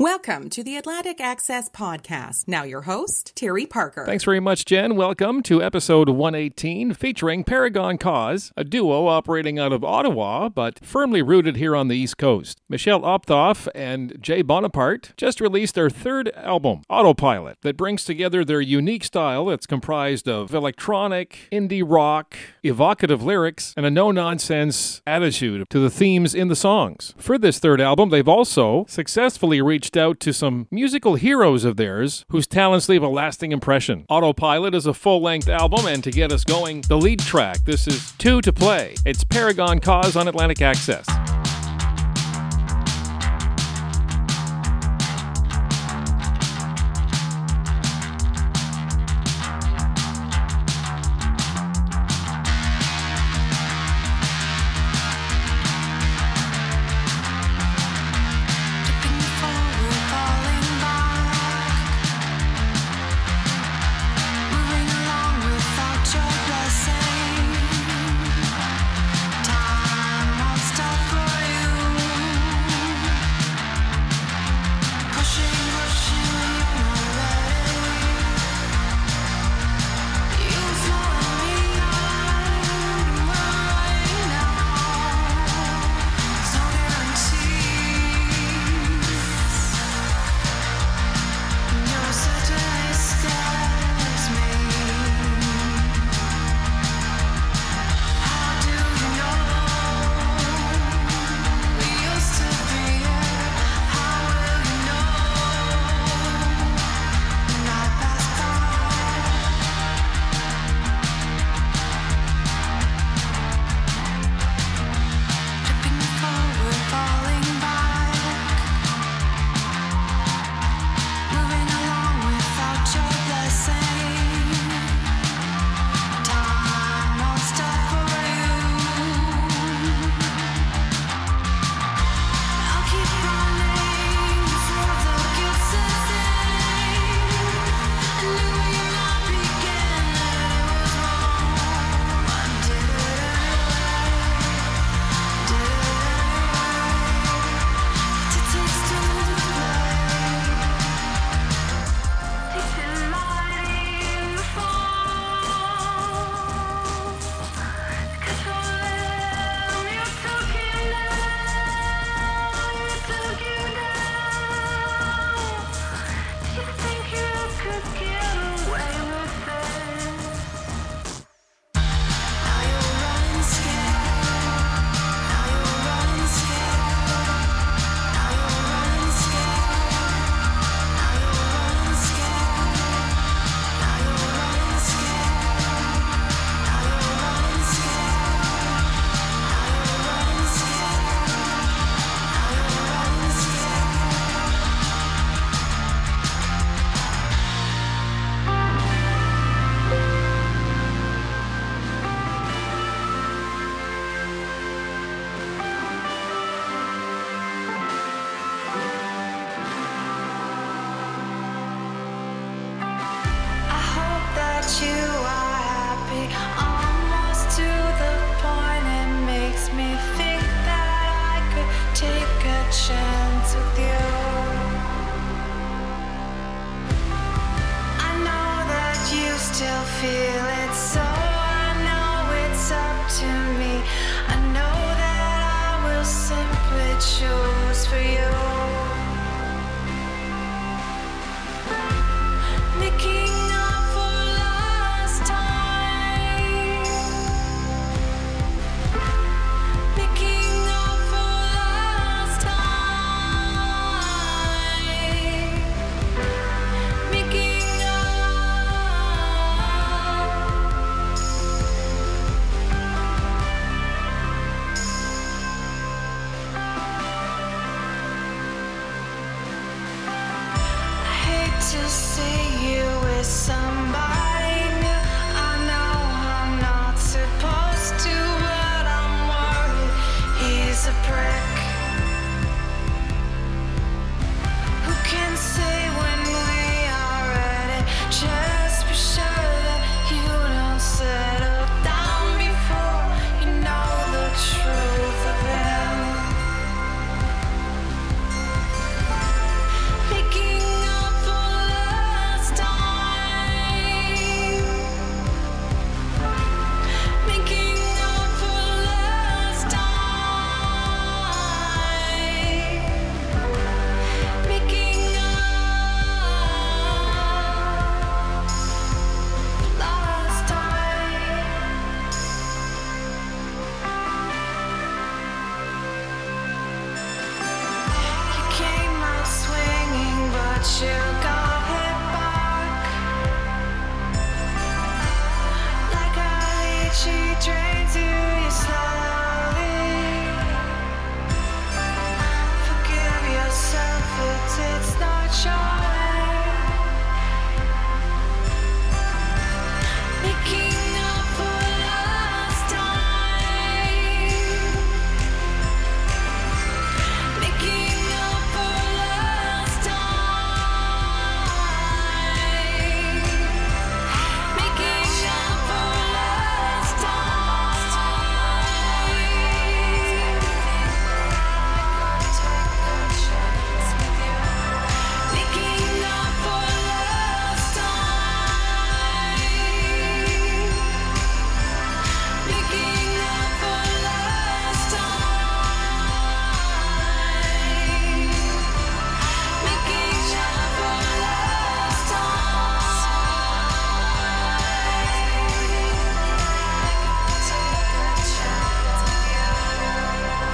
Welcome to the Atlantic Access Podcast. Now, your host, Terry Parker. Thanks very much, Jen. Welcome to episode 118 featuring Paragon Cause, a duo operating out of Ottawa but firmly rooted here on the East Coast. Michelle Opthoff and Jay Bonaparte just released their third album, Autopilot, that brings together their unique style that's comprised of electronic, indie rock, evocative lyrics, and a no nonsense attitude to the themes in the songs. For this third album, they've also successfully reached out to some musical heroes of theirs whose talents leave a lasting impression. Autopilot is a full length album, and to get us going, the lead track. This is Two to Play. It's Paragon Cause on Atlantic Access.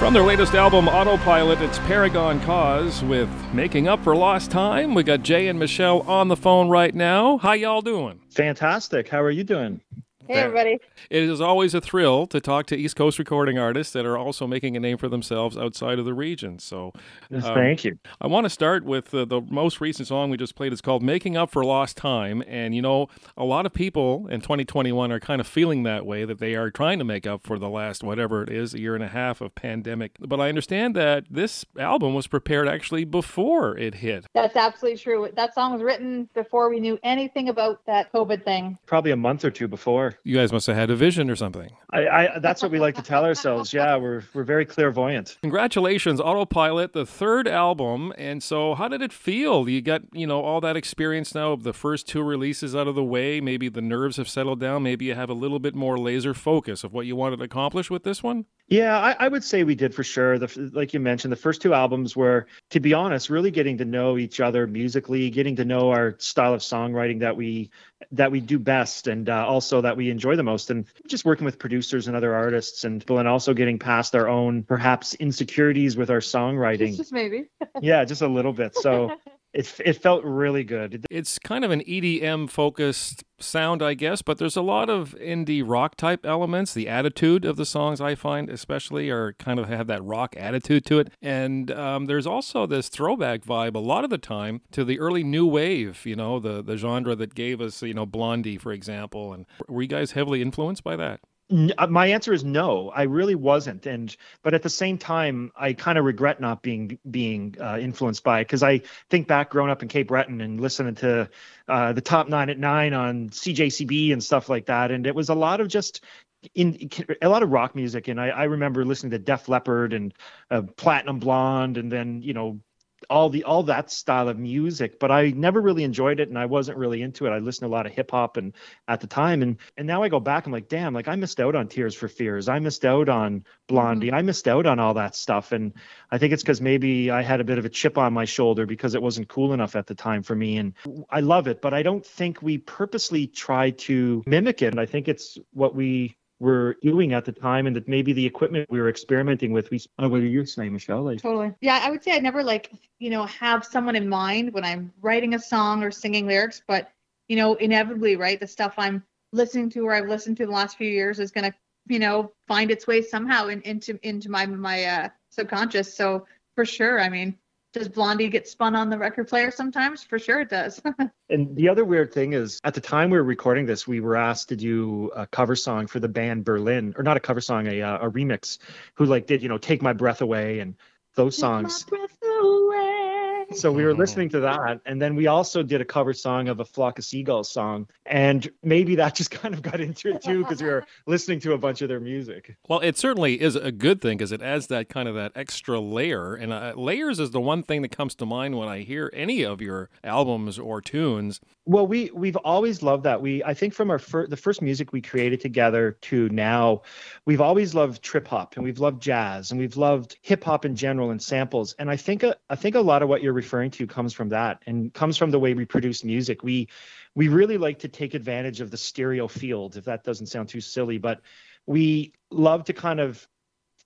From their latest album, Autopilot, it's Paragon Cause with Making Up for Lost Time. We got Jay and Michelle on the phone right now. How y'all doing? Fantastic. How are you doing? Hey, everybody. It is always a thrill to talk to East Coast recording artists that are also making a name for themselves outside of the region. So, Yes, um, Thank you. I want to start with uh, the most recent song we just played. It's called Making Up for Lost Time. And, you know, a lot of people in 2021 are kind of feeling that way, that they are trying to make up for the last, whatever it is, a year and a half of pandemic. But I understand that this album was prepared actually before it hit. That's absolutely true. That song was written before we knew anything about that COVID thing. Probably a month or two before. You guys must have had a vision or something. I, I that's what we like to tell ourselves. Yeah, we're we're very clairvoyant. Congratulations, Autopilot, the third album. And so, how did it feel? You got, you know, all that experience now of the first two releases out of the way. Maybe the nerves have settled down. Maybe you have a little bit more laser focus of what you wanted to accomplish with this one. Yeah, I, I would say we did for sure. The like you mentioned, the first two albums were, to be honest, really getting to know each other musically, getting to know our style of songwriting that we that we do best, and uh, also that we enjoy the most, and just working with producers and other artists, and and also getting past our own perhaps insecurities with our songwriting. Just maybe. yeah, just a little bit. So it it felt really good. It's kind of an EDM focused sound, I guess, but there's a lot of indie rock type elements. The attitude of the songs, I find, especially, are kind of have that rock attitude to it. And um, there's also this throwback vibe a lot of the time to the early new wave, you know, the, the genre that gave us, you know, Blondie, for example. And were you guys heavily influenced by that? Uh, my answer is no i really wasn't and but at the same time i kind of regret not being being uh, influenced by it because i think back growing up in cape breton and listening to uh, the top nine at nine on cjcb and stuff like that and it was a lot of just in a lot of rock music and i, I remember listening to def leppard and uh, platinum blonde and then you know all the all that style of music but i never really enjoyed it and i wasn't really into it. I listened to a lot of hip hop and at the time and and now i go back i'm like damn like i missed out on tears for fears. I missed out on blondie. Mm-hmm. I missed out on all that stuff and i think it's because maybe i had a bit of a chip on my shoulder because it wasn't cool enough at the time for me and i love it but i don't think we purposely try to mimic it and i think it's what we were doing at the time and that maybe the equipment we were experimenting with we oh, what are you saying michelle like Totally. Yeah, I would say I never like, you know, have someone in mind when I'm writing a song or singing lyrics, but you know, inevitably, right, the stuff I'm listening to or I've listened to the last few years is gonna, you know, find its way somehow in, into into my my uh subconscious. So for sure, I mean, does Blondie get spun on the record player sometimes? For sure it does. And the other weird thing is, at the time we were recording this, we were asked to do a cover song for the band Berlin, or not a cover song, a uh, a remix, who like did you know "Take My Breath Away" and those songs. Take my breath away. So we were listening to that, and then we also did a cover song of a Flock of Seagulls song, and maybe that just kind of got into it too because we were listening to a bunch of their music. Well, it certainly is a good thing because it adds that kind of that extra layer. And uh, layers is the one thing that comes to mind when I hear any of your albums or tunes. Well, we we've always loved that. We I think from our fir- the first music we created together to now, we've always loved trip hop and we've loved jazz and we've loved hip hop in general and samples. And I think a, I think a lot of what you're referring to comes from that and comes from the way we produce music. We we really like to take advantage of the stereo field, if that doesn't sound too silly, but we love to kind of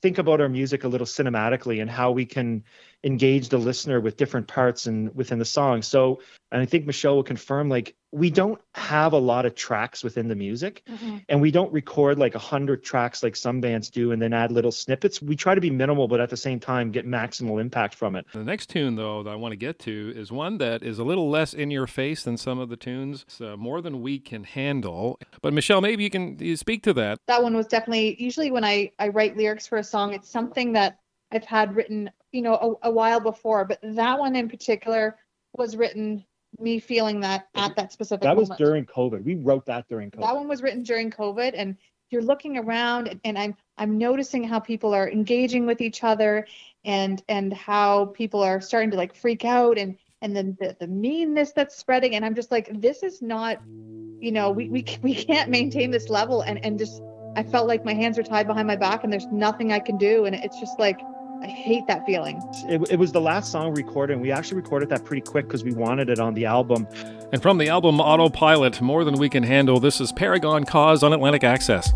think about our music a little cinematically and how we can engage the listener with different parts and within the song. So, and I think Michelle will confirm, like we don't have a lot of tracks within the music, Mhm. and we don't record like a hundred tracks like some bands do, and then add little snippets. We try to be minimal, but at the same time get maximal impact from it. The next tune, though, that I want to get to is one that is a little less in your face than some of the tunes. It's uh, more than we can handle. But Michelle, maybe you can you speak to that. that one was definitely usually when I I write lyrics for a song, it's something that I've had written, you know, a, a while before. But that one in particular was written me feeling that at that specific That was moment. during COVID. We wrote that during COVID. that one was written during COVID, and you're looking around, and, and I'm I'm noticing how people are engaging with each other, and and how people are starting to like freak out, and and then the, the meanness that's spreading, and I'm just like, this is not, you know, we we we can't maintain this level, and and just I felt like my hands are tied behind my back, and there's nothing I can do, and it's just like I hate that feeling. It, it was the last song we recorded, and we actually recorded that pretty quick because we wanted it on the album. And from the album Autopilot, More Than We Can Handle, this is Paragon Cause on Atlantic Access.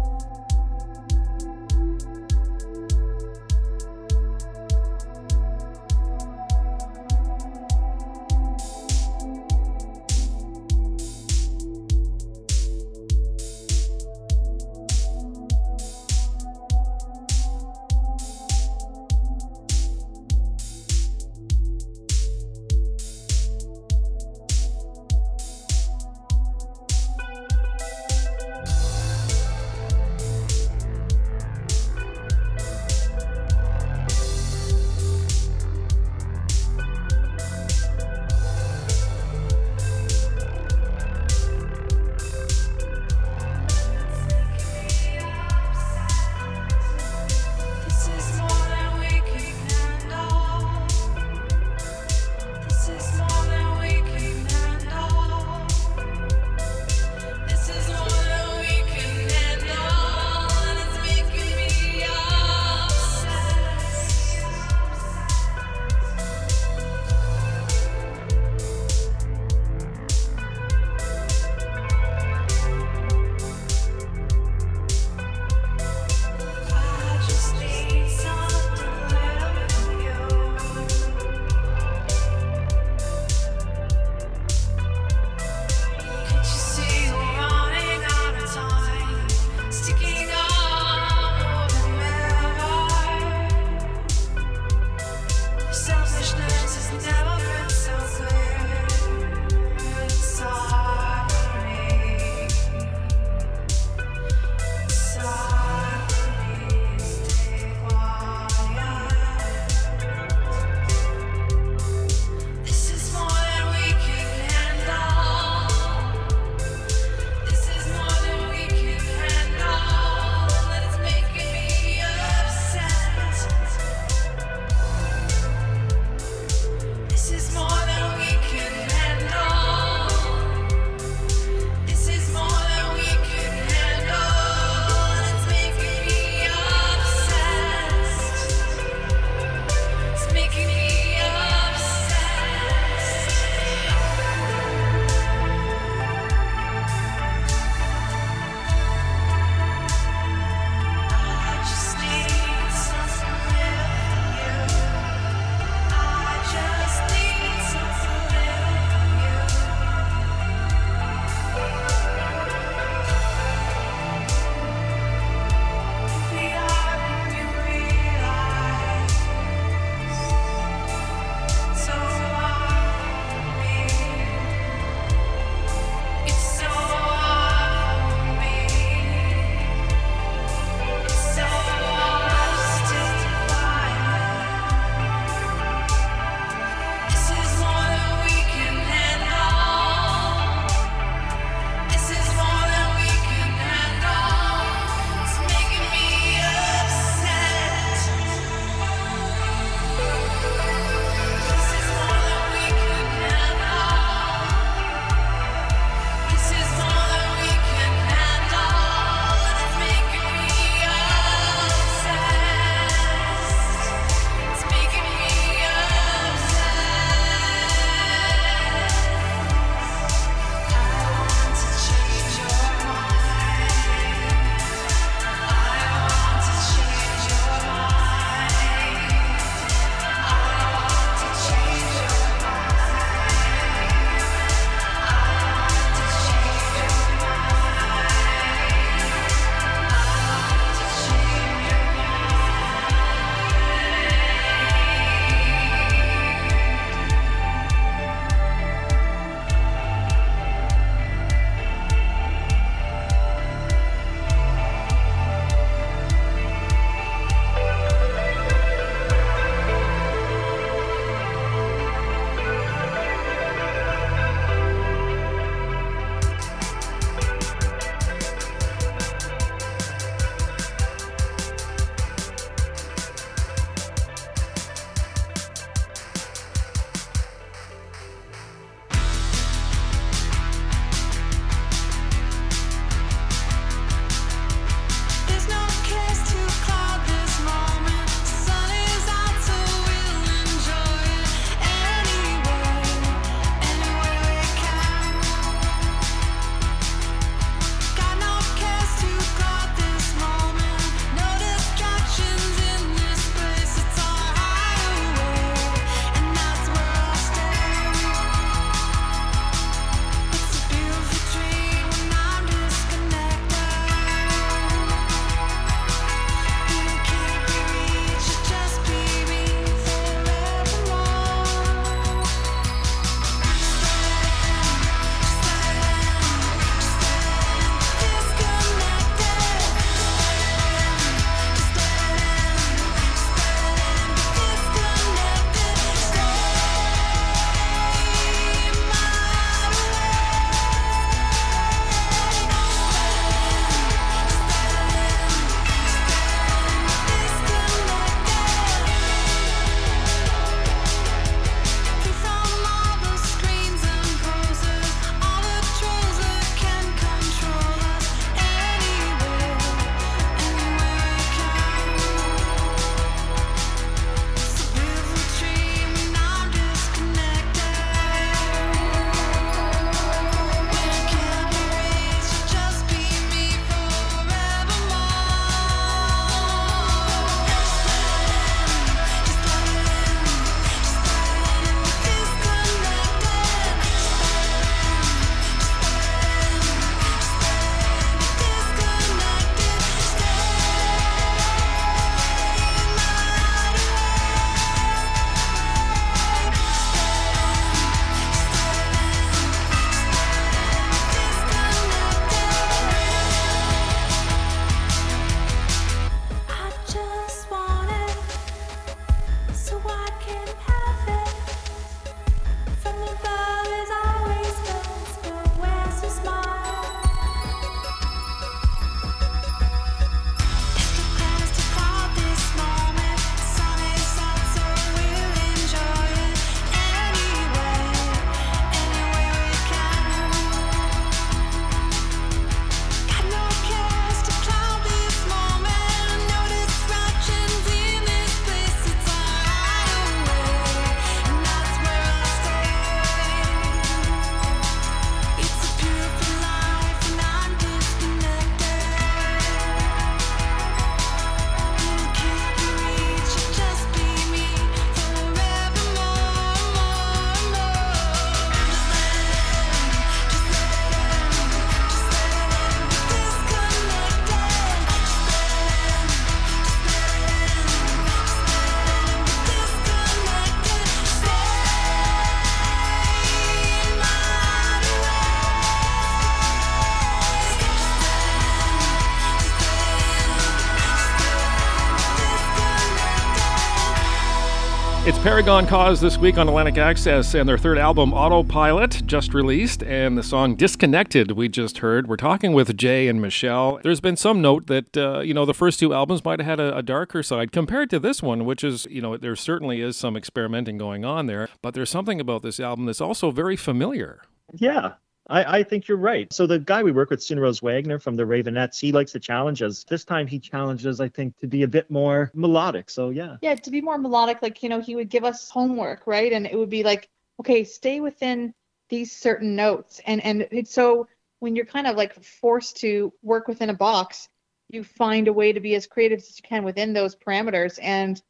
Paragon Cause this week on Atlantic Access and their third album, Autopilot, just released, and the song Disconnected we just heard. We're talking with Jay and Michelle. There's been some note that, uh, you know, the first two albums might have had a, a darker side compared to this one, which is, you know, there certainly is some experimenting going on there, but there's something about this album that's also very familiar. Yeah, I, I think you're right. So the guy we work with, Sune Rose Wagner from the Raveonettes, he likes to challenge us. This time he challenges, us, I think, to be a bit more melodic. So yeah. Yeah, to be more melodic, like, you know, he would give us homework, right? And it would be like, okay, stay within these certain notes. And and it's so when you're kind of like forced to work within a box, you find a way to be as creative as you can within those parameters. And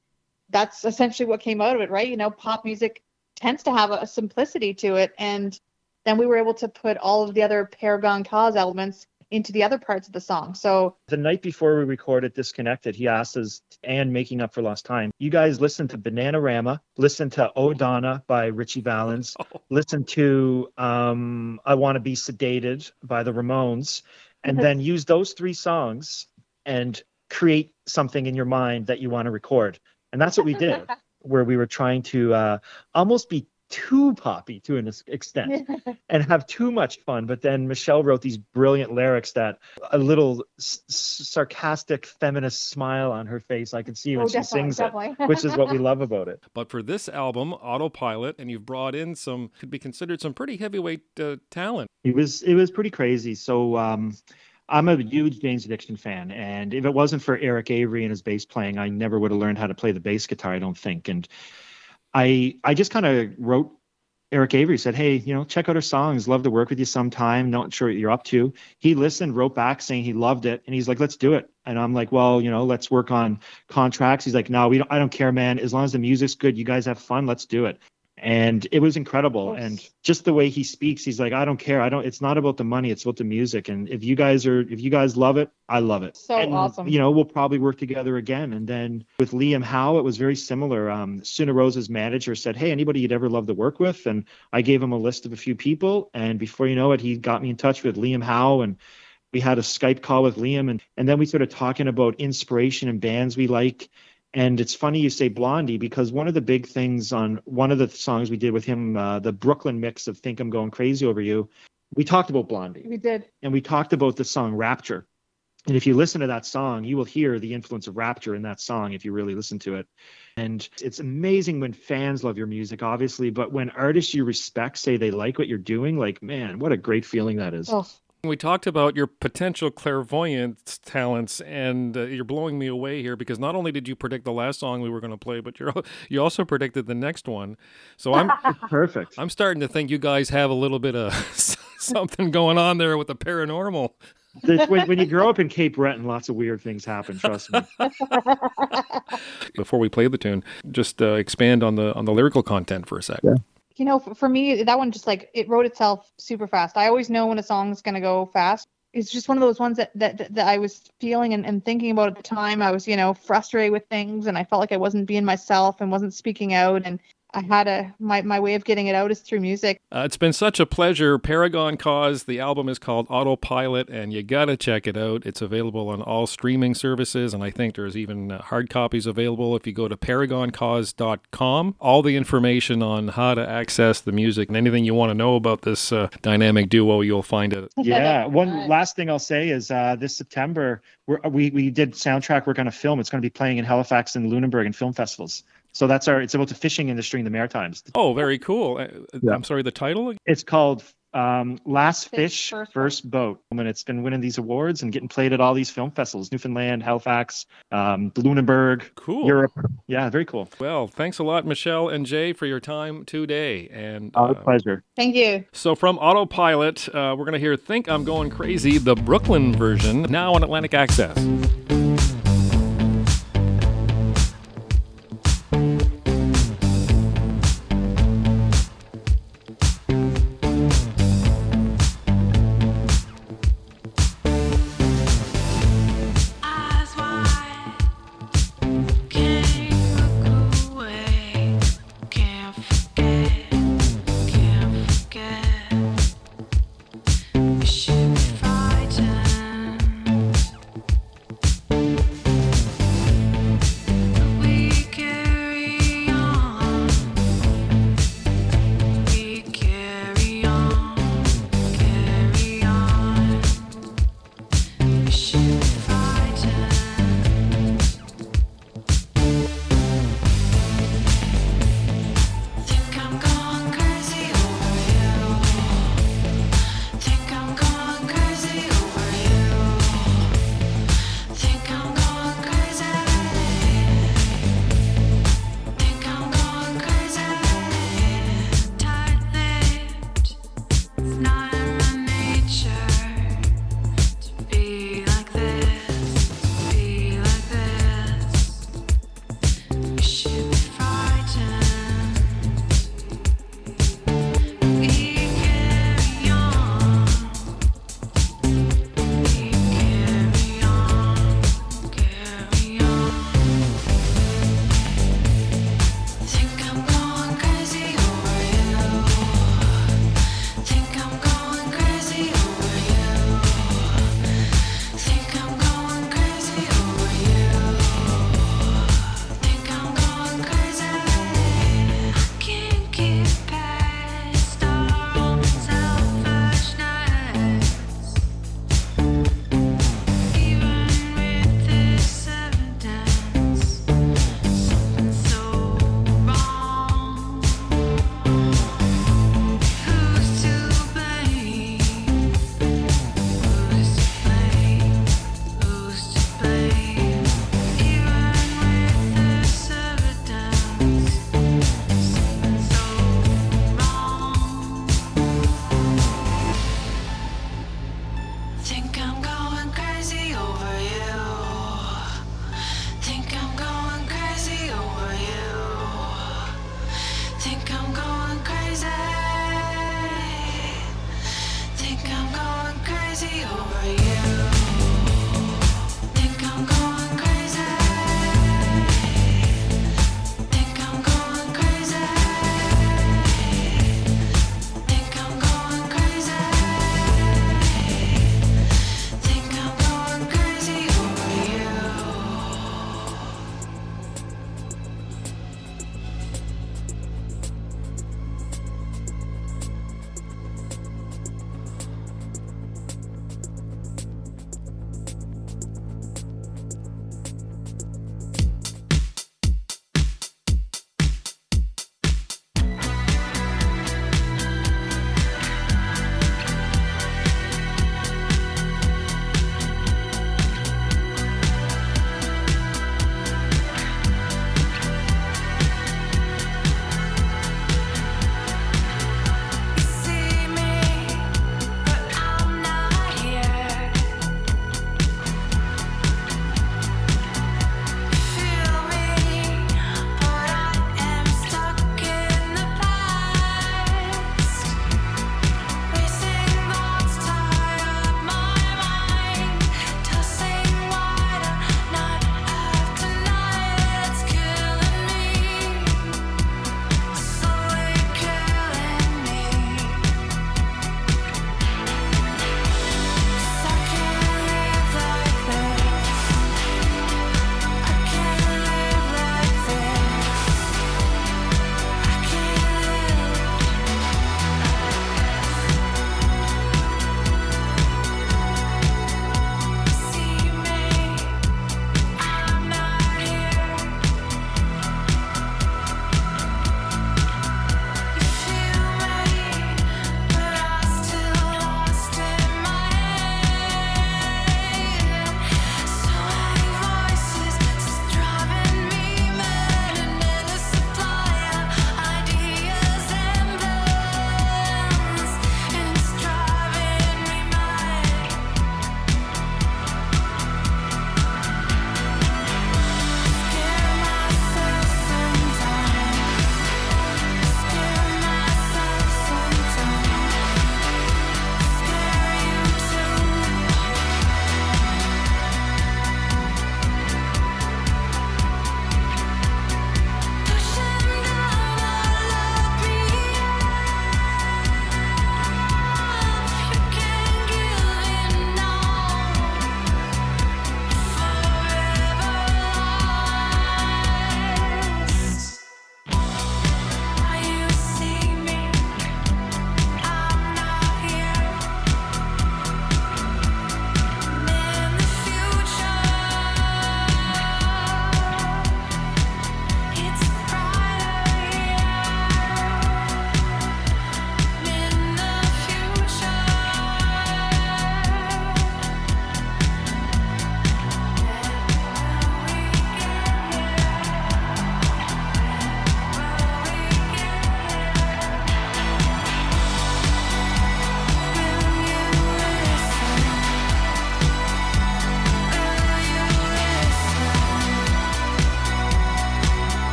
that's essentially what came out of it, right? You know, pop music tends to have a simplicity to it. And then we were able to put all of the other Paragon Cause elements into the other parts of the song. So The night before we recorded Disconnected, he asked us, and Making Up for Lost Time, you guys listen to Bananarama, listen to O'Donna by Ritchie Valens, listen to um, I Want to Be Sedated by the Ramones, and then use those three songs and create something in your mind that you want to record. And that's what we did, where we were trying to uh, almost be too poppy to an extent and have too much fun. But then Michelle wrote these brilliant lyrics that a little s- s- sarcastic feminist smile on her face I can see when Oh, she sings definitely. it, which is what we love about it. But for this album, Autopilot, and you've brought in some, could be considered some pretty heavyweight uh, talent. It was it was pretty crazy. So um, I'm a huge Jane's Addiction fan, and if it wasn't for Eric Avery and his bass playing, I never would have learned how to play the bass guitar. I don't think. And I I just kind of wrote Eric Avery said, "Hey, you know, check out her songs. Love to work with you sometime. Not sure what you're up to." He listened, wrote back saying he loved it, and he's like, "Let's do it." And I'm like, "Well, you know, let's work on contracts." He's like, "No, we don't. I don't care, man. As long as the music's good, you guys have fun. Let's do it." And it was incredible. And just the way he speaks, he's like, "I don't care. I don't. It's not about the money. It's about the music. And if you guys are, if you guys love it, I love it. So And, awesome. You know, we'll probably work together again. And then with Liam Howe, it was very similar. Um, Sune Rose's manager said, "Hey, anybody you'd ever love to work with?" And I gave him a list of a few people. And before you know it, he got me in touch with Liam Howe, and we had a Skype call with Liam, and and then we started talking about inspiration and bands we like. And it's funny you say Blondie because one of the big things on one of the songs we did with him, uh, the Brooklyn mix of "Think I'm Going Crazy Over You," we talked about Blondie we did. and we talked about the song Rapture. And if you listen to that song, you will hear the influence of Rapture in that song if you really listen to it. And it's amazing when fans love your music, obviously, but when artists you respect say they like what you're doing, like, man, what a great feeling that is. Oh, We talked about your potential clairvoyance talents, and uh, you're blowing me away here because not only did you predict the last song we were going to play, but you're you also predicted the next one. So I'm Perfect. I'm starting to think you guys have a little bit of something going on there with the paranormal. This- when, when you grow up in Cape Breton, lots of weird things happen, trust me. Before we play the tune, just uh, expand on the on the lyrical content for a sec. You know, for, for me, that one just like it wrote itself super fast. I always know when a song's gonna go fast. It's just one of those ones that that, that, that I was feeling and, and thinking about at the time. I was, you know, frustrated with things, and I felt like I wasn't being myself and wasn't speaking out. And I had a my my way of getting it out is through music. Uh, it's been such a pleasure. Paragon Cause, the album is called Autopilot, and you got to check it out. It's available on all streaming services, and I think there's even uh, hard copies available if you go to paragoncause.com. All the information on how to access the music and anything you want to know about this uh, dynamic duo, you'll find it. Yeah. One last thing I'll say is uh, this September we're, we we did soundtrack work on a film. It's going to be playing in Halifax and Lunenburg and film festivals. So that's our. It's about the fishing industry in the Maritimes. Oh, very cool. Uh, Yeah. I'm sorry, the title? It's called um, Last Fish, Fish, First First, Boat. and it's been winning these awards and getting played at all these film festivals: Newfoundland, Halifax, um, Lunenburg, Cool. Europe. Yeah, very cool. Well, thanks a lot, Michelle and Jay, for your time today. And Our uh, pleasure. Thank you. So from Autopilot, uh, we're going to hear Think I'm Going Crazy, the Brooklyn version, now on Atlantic Access. You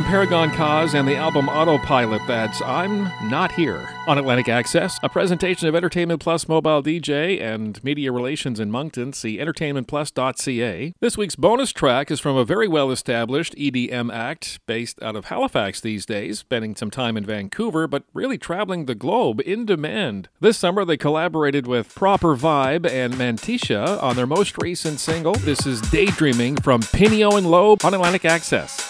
From Paragon Cause and the album Autopilot, that's I'm Not Here. On Atlantic Access, a presentation of Entertainment Plus Mobile DJ and Media Relations in Moncton. See entertainmentplus.ca. This week's bonus track is from a very well established EDM act based out of Halifax these days, spending some time in Vancouver, but really traveling the globe in demand. This summer, they collaborated with Proper Vibe and Mantisha on their most recent single. This is Daydreaming from Pineo and Loeb on Atlantic Access.